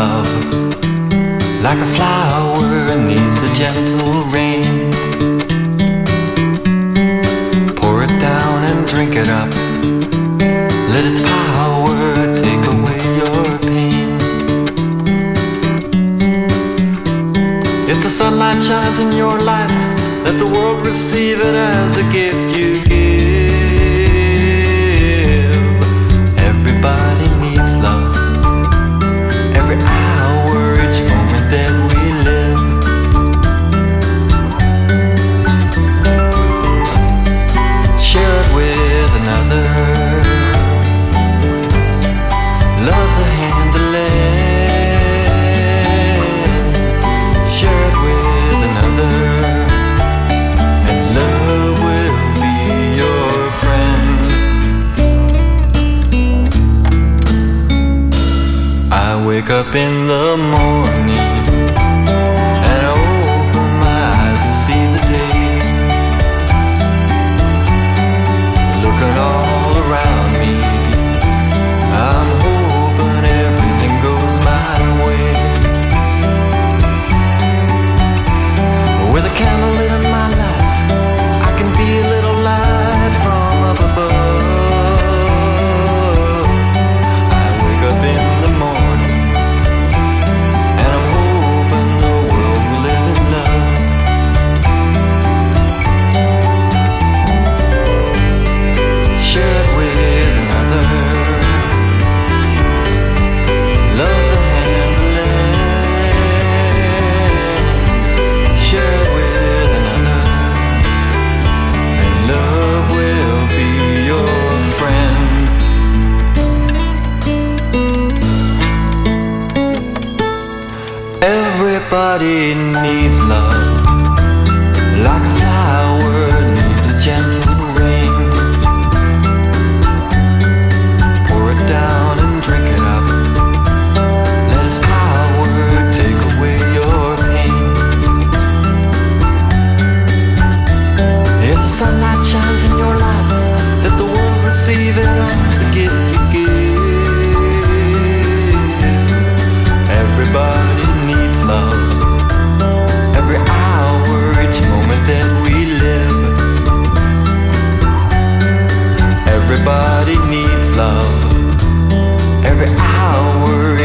love like a flower needs the gentle rain. Pour it down and drink it up. Let its power take away your pain. If the sunlight shines in your life, let the world receive it as a gift you wake up in the morning Everybody needs love, like a flower needs a gentle rain. Pour it down and drink it up. Let its power take away your pain. If the sunlight shines in your life, let the world receive it as a gift love. Every hour